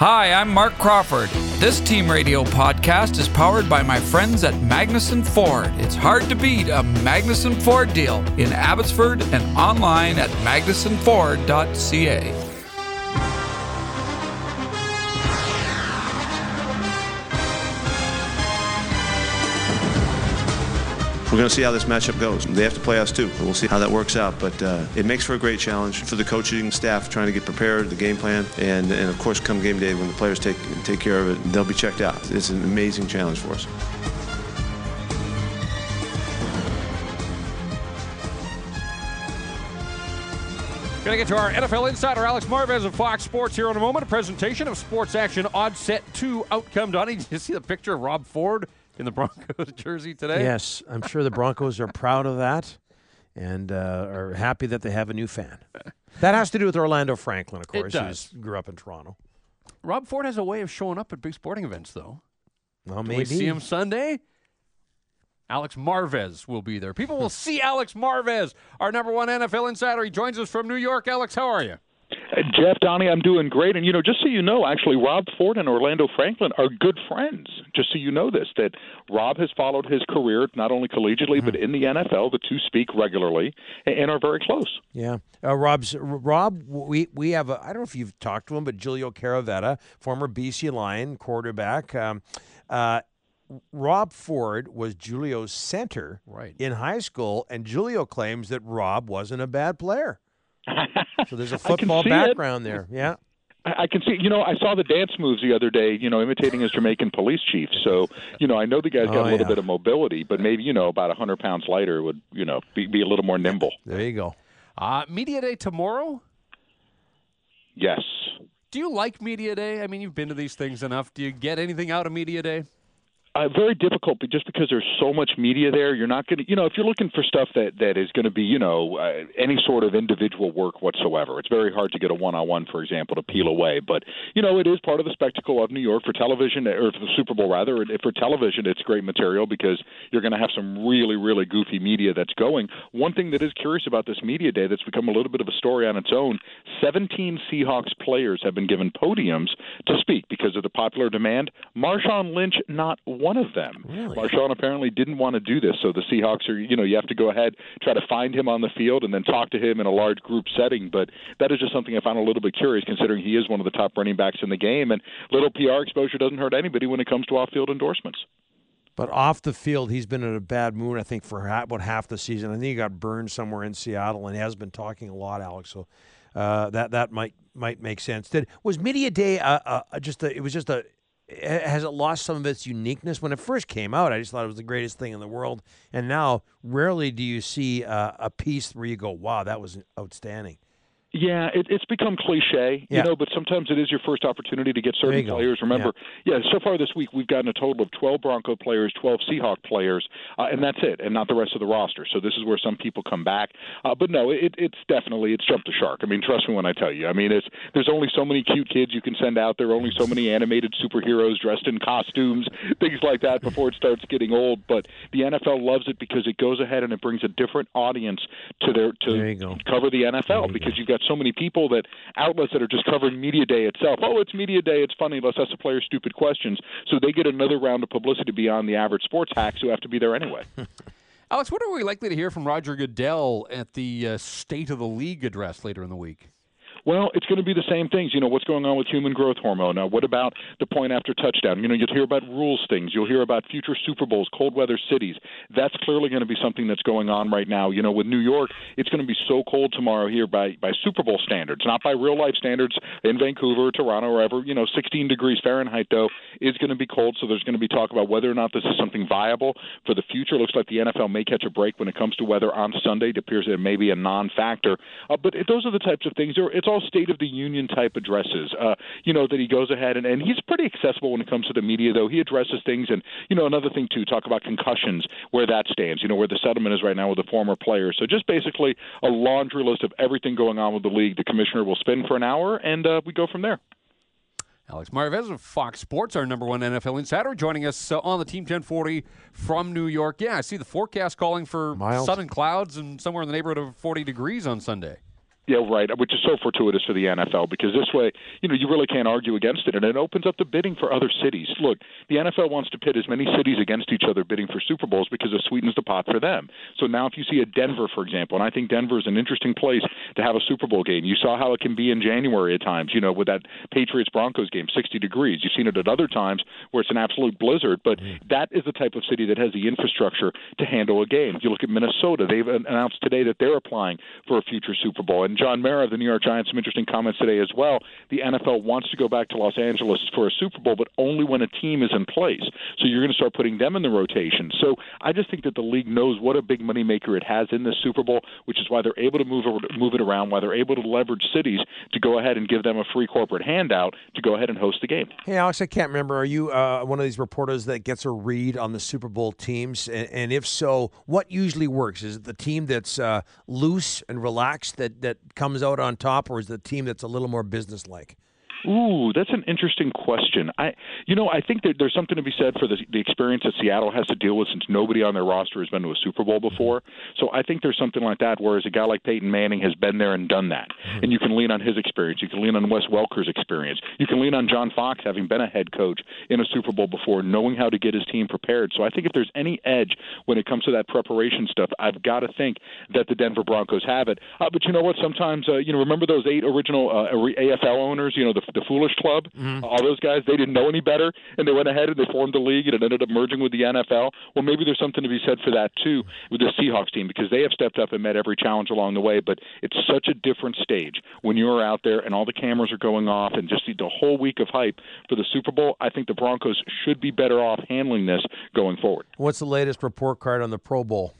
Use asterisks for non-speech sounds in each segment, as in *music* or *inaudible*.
Hi, I'm Mark Crawford. This Team Radio podcast is powered by my friends at Magnuson Ford. It's hard to beat a Magnuson Ford deal in Abbotsford and online at magnusonford.ca. We're going to see how this matchup goes. They have to play us too. We'll see how that works out. But uh, it makes for a great challenge for the coaching staff trying to get prepared, the game plan, and, and of course, come game day when the players take take care of it, they'll be checked out. It's an amazing challenge for us. Going to get to our NFL insider, Alex Marvez of Fox Sports, here in a moment. A presentation of Sports Action Odd Set 2 Outcome Donnie. Did you see the picture of Rob Ford in the *laughs* Broncos jersey today? Yes, I'm sure the Broncos are proud of that and uh, are happy that they have a new fan. *laughs* That has to do with Orlando Franklin, of course. Who grew up in Toronto. Rob Ford has a way of showing up at big sporting events, though. Well, Do maybe. we see him Sunday? Alex Marvez will be there. People will *laughs* see Alex Marvez, our number one NFL insider. He joins us from New York. Alex, how are you? Jeff, Donnie, I'm doing great. And, you know, just so you know, actually, Rob Ford and Orlando Franklin are good friends. Just so you know this, that Rob has followed his career, not only collegiately, but in the NFL. The two speak regularly and and are very close. Yeah, uh, Rob's Rob. We we have a. I don't know if you've talked to him, but Giulio Caravatta, former BC Lion quarterback. Um, uh, Rob Ford was Giulio's center Right. in high school, and Julio claims that Rob wasn't a bad player. *laughs* So there's a football see it. background there. Yeah. I I can see, you know, I saw the dance moves the other day, you know, imitating his Jamaican police chief. So, you know, I know the guy's got Oh, a little yeah. bit of mobility, but maybe, you know, about a 100 pounds lighter would, you know, be, be a little more nimble. There you go. Uh, Media Day tomorrow. Yes. Do you like Media Day? I mean, you've been to these things enough. Do you get anything out of Media Day? Uh, very difficult, just because there's so much media there, you're not going to, you know, if you're looking for stuff that that is going to be, you know, uh, any sort of individual work whatsoever, it's very hard to get a one-on-one, for example, to peel away. But you know, it is part of the spectacle of New York for television, or for the Super Bowl rather. For television, it's great material because you're going to have some really, really goofy media that's going. One thing that is curious about this media day that's become a little bit of a story on its own: 17 Seahawks players have been given podiums to speak because of the popular demand. Marshawn Lynch, not one of them. Really? Marshawn apparently didn't want to do this, so the Seahawks are, you know, you have to go ahead, try to find him on the field, and then talk to him in a large group setting. But that is just something I found a little bit curious, considering he is one of the top running backs in the game, and little PR exposure doesn't hurt anybody when it comes to off-field endorsements. But off the field, he's been in a bad mood. I think for about half the season. I think he got burned somewhere in Seattle, and he has been talking a lot, Alex. So uh, that that might might make sense. Did was media day uh, uh, just a, it was just a has it lost some of its uniqueness when it first came out? I just thought it was the greatest thing in the world, and now rarely do you see uh, a piece where you go, "Wow, that was outstanding." Yeah, it, it's become cliche, Yeah. you know, but sometimes it is your first opportunity to get certain players. Remember, yeah. so far this week we've gotten a total of 12 Bronco players, 12 Seahawk players, uh, and that's it, and not the rest of the roster. So this is where some people come back. Uh, but no, it, it's definitely it's jumped the shark. I mean, trust me when I tell you. I mean, it's there's only so many cute kids you can send out there, only so many animated superheroes dressed in costumes, *laughs* things like that before it starts getting old. But the NFL loves it because it goes ahead and it brings a different audience to their to go. cover the NFL because you've got so many people that outlets that are just covering media day itself. Oh, it's media day. It's funny. Let's ask the players stupid questions. So they get another round of publicity beyond the average sports hacks who have to be there anyway. *laughs* Alex, what are we likely to hear from Roger Goodell at the uh, State of the League address later in the week? Well, it's going to be the same things. You know, what's going on with human growth hormone? Now, what about the point after touchdown? You know, you'll hear about rules things. You'll hear about future Super Bowls, cold weather cities. That's clearly going to be something that's going on right now. You know, with New York, it's going to be so cold tomorrow here by by Super Bowl standards, not by real life standards in Vancouver, Toronto, wherever. You know, 16 degrees Fahrenheit though is going to be cold. So there's going to be talk about whether or not this is something viable for the future. Looks like the NFL may catch a break when it comes to weather on Sunday. It appears it may be a non-factor. Uh, but it, those are the types of things. It's all State of the Union type addresses. Uh, you know that he goes ahead and, and he's pretty accessible when it comes to the media, though. He addresses things, and you know another thing too. Talk about concussions, where that stands. You know where the settlement is right now with the former players. So just basically a laundry list of everything going on with the league. The commissioner will spin for an hour, and uh, we go from there. Alex Marvez of Fox Sports, our number one NFL insider, joining us uh, on the Team 1040 from New York. Yeah, I see the forecast calling for Mild. sun and clouds and somewhere in the neighborhood of 40 degrees on Sunday. Yeah, right. Which is so fortuitous for the NFL because this way, you know, you really can't argue against it, and it opens up the bidding for other cities. Look, the NFL wants to pit as many cities against each other bidding for Super Bowls because it sweetens the pot for them. So now, if you see a Denver, for example, and I think Denver is an interesting place to have a Super Bowl game. You saw how it can be in January at times. You know, with that Patriots Broncos game, 60 degrees. You've seen it at other times where it's an absolute blizzard. But mm. that is the type of city that has the infrastructure to handle a game. You look at Minnesota; they've announced today that they're applying for a future Super Bowl. And John Mara of the New York Giants, some interesting comments today as well. The NFL wants to go back to Los Angeles for a Super Bowl, but only when a team is in place. So you're going to start putting them in the rotation. So I just think that the league knows what a big moneymaker it has in this Super Bowl, which is why they're able to move move it around, why they're able to leverage cities to go ahead and give them a free corporate handout to go ahead and host the game. Hey, Alex, I can't remember. Are you uh, one of these reporters that gets a read on the Super Bowl teams? And, and if so, what usually works? Is it the team that's uh, loose and relaxed that, that comes out on top, or is the team that's a little more businesslike? Ooh, that's an interesting question. I, you know, I think that there's something to be said for the, the experience that Seattle has to deal with since nobody on their roster has been to a Super Bowl before. So I think there's something like that. Whereas a guy like Peyton Manning has been there and done that, mm-hmm. and you can lean on his experience. You can lean on Wes Welker's experience. You can lean on John Fox having been a head coach in a Super Bowl before, knowing how to get his team prepared. So I think if there's any edge when it comes to that preparation stuff, I've got to think that the Denver Broncos have it. Uh, but you know what? Sometimes, uh, you know, remember those eight original uh, AFL owners? You know, the the Foolish Club. Mm-hmm. All those guys, they didn't know any better, and they went ahead and they formed a league, and it ended up merging with the NFL. Well, maybe there's something to be said for that too with the Seahawks team because they have stepped up and met every challenge along the way. But it's such a different stage when you're out there and all the cameras are going off, and just the whole week of hype for the Super Bowl. I think the Broncos should be better off handling this going forward. What's the latest report card on the Pro Bowl?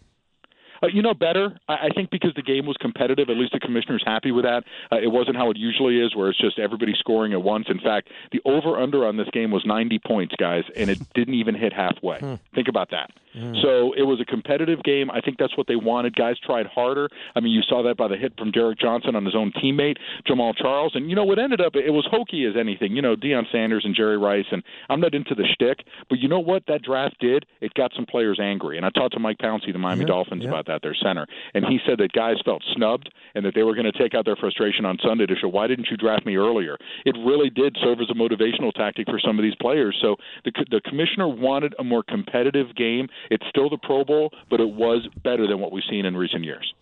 Uh, you know, better. I, I think because the game was competitive, at least the commissioner's happy with that. Uh, it wasn't how it usually is, where it's just everybody scoring at once. In fact, the over/under on this game was 90 points, guys, and it didn't even hit halfway. Hmm. Think about that. Mm. So it was a competitive game. I think that's what they wanted. Guys tried harder. I mean, you saw that by the hit from Derrick Johnson on his own teammate, Jamaal Charles. And, you know, what ended up, it was hokey as anything. You know, Deion Sanders and Jerry Rice. And I'm not into the shtick, but you know what that draft did? It got some players angry. And I talked to Mike Pouncey, the Miami yeah, Dolphins, yeah. about that, their center. And he said that guys felt snubbed and that they were going to take out their frustration on Sunday to show, why didn't you draft me earlier? It really did serve as a motivational tactic for some of these players. So the, the commissioner wanted a more competitive game. It's still the Pro Bowl, but it was better than what we've seen in recent years.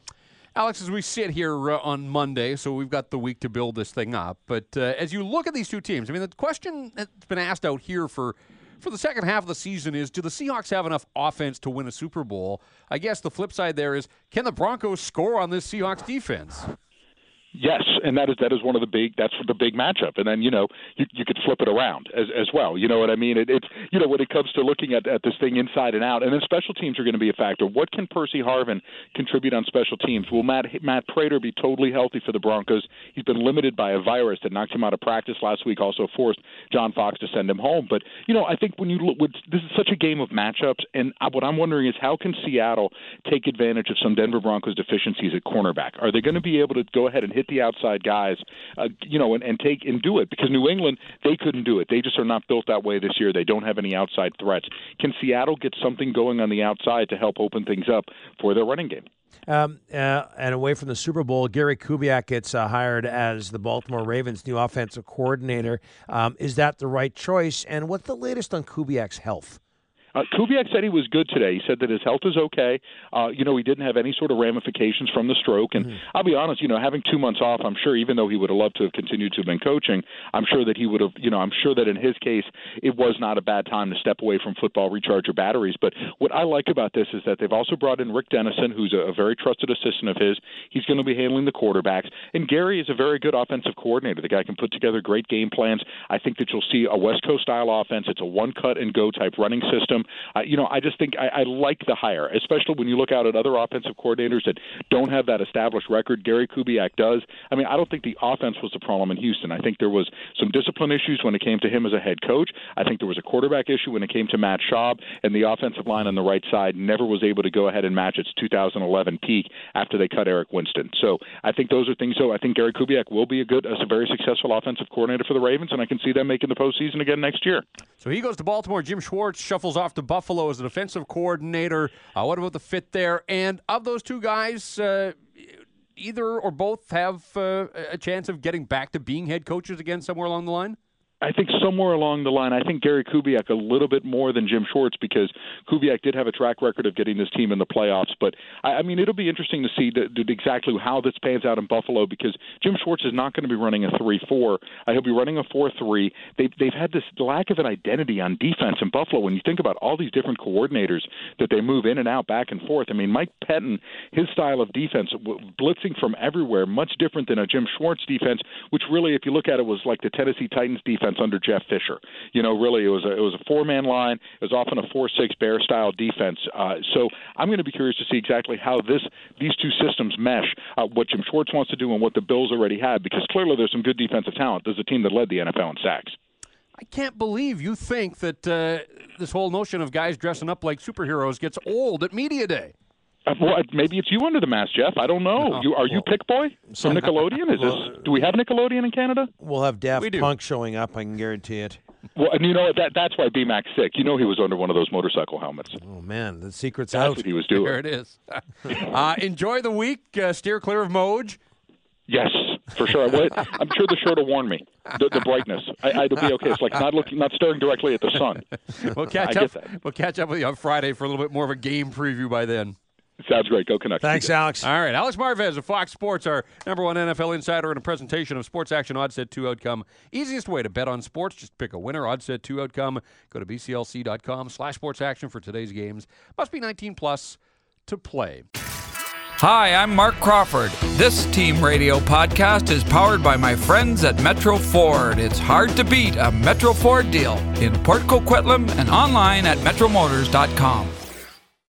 Alex, as we sit here uh, on Monday, so we've got the week to build this thing up. But uh, as you look at these two teams, I mean, the question that's been asked out here for for the second half of the season is: Do the Seahawks have enough offense to win a Super Bowl? I guess the flip side there is: Can the Broncos score on this Seahawks defense? Yes, and that is that is one of the big that's the big matchup, and then you know you you could flip it around as as well. You know what I mean? It, it's you know when it comes to looking at at this thing inside and out, and then special teams are going to be a factor. What can Percy Harvin contribute on special teams? Will Matt Matt Prater be totally healthy for the Broncos? He's been limited by a virus that knocked him out of practice last week. Also forced John Fox to send him home. But you know I think when you look, this is such a game of matchups, and what I'm wondering is how can Seattle take advantage of some Denver Broncos deficiencies at cornerback? Are they going to be able to go ahead and hit the outside guys, uh, you know, and, and take and do it because New England they couldn't do it. They just are not built that way this year. They don't have any outside threats. Can Seattle get something going on the outside to help open things up for their running game? Um, uh, and away from the Super Bowl, Gary Kubiak gets uh, hired as the Baltimore Ravens' new offensive coordinator. Um, is that the right choice? And what's the latest on Kubiak's health? Uh, Kubiak said he was good today. He said that his health is okay. Uh, you know, he didn't have any sort of ramifications from the stroke. And mm-hmm. I'll be honest, you know, having two months off, I'm sure, even though he would have loved to have continued to have been coaching, I'm sure that he would have, you know, I'm sure that in his case, it was not a bad time to step away from football, recharge your batteries. But what I like about this is that they've also brought in Rick Dennison, who's a, a very trusted assistant of his. He's going to be handling the quarterbacks. And Gary is a very good offensive coordinator. The guy can put together great game plans. I think that you'll see a West Coast style offense. It's a one cut and go type running system. Uh, you know, I just think I, I like the hire, especially when you look out at other offensive coordinators that don't have that established record. Gary Kubiak does. I mean, I don't think the offense was the problem in Houston. I think there was some discipline issues when it came to him as a head coach. I think there was a quarterback issue when it came to Matt Schaub, and the offensive line on the right side never was able to go ahead and match its 2011 peak after they cut Eric Winston. So I think those are things. So I think Gary Kubiak will be a good, a very successful offensive coordinator for the Ravens, and I can see them making the postseason again next year. So he goes to Baltimore. Jim Schwartz shuffles off to Buffalo as the defensive coordinator. Uh, what about the fit there? And of those two guys, uh, either or both have uh, a chance of getting back to being head coaches again somewhere along the line? I think somewhere along the line, I think Gary Kubiak a little bit more than Jim Schwartz because Kubiak did have a track record of getting this team in the playoffs. But I, I mean, it'll be interesting to see the, the, exactly how this pans out in Buffalo because Jim Schwartz is not going to be running a three-four. Uh, he'll be running a four-three. They've they've had this lack of an identity on defense in Buffalo. When you think about all these different coordinators that they move in and out, back and forth. I mean, Mike Pettine, his style of defense, blitzing from everywhere, much different than a Jim Schwartz defense, which really, if you look at it, was like the Tennessee Titans defense defense under Jeff Fisher. You know, really, it was a, it was a four man line. It was often a four six bear style defense. Uh, so I'm going to be curious to see exactly how this these two systems mesh. Uh, what Jim Schwartz wants to do and what the Bills already had, because clearly there's some good defensive talent. There's a team that led the NFL in sacks. I can't believe you think that uh, this whole notion of guys dressing up like superheroes gets old at media day. Uh, well, maybe it's you under the mask, Jeff. I don't know. No. You, are you Pick Boy from Nickelodeon? Is this? Do we have Nickelodeon in Canada? We'll have Daft Punk showing up. I can guarantee it. Well, and you know that that's why BMAC's sick. You know he was under one of those motorcycle helmets. Oh man, the secret's that's out. what he was doing. There it is. *laughs* uh, enjoy the week. Uh, steer clear of Moj. Yes, for sure. I'm sure the shirt will warn me. The, the brightness, I, will be okay. It's like not looking, not staring directly at the sun. *laughs* We'll catch up. We'll catch up with you on Friday for a little bit more of a game preview by then. Sounds great. Go Canucks. Thanks, Alex. All right. Alex Marvez of Fox Sports, our number one NFL insider, and a presentation of Sports Action Odds Set 2 Outcome. Easiest way to bet on sports, just pick a winner. Odds Set 2 Outcome. Go to bclc.com slash sports action for today's games. Must be 19 plus to play. Hi, I'm Mark Crawford. This Team Radio podcast is powered by my friends at Metro Ford. It's hard to beat a Metro Ford deal in Port Coquitlam and online at metromotors.com.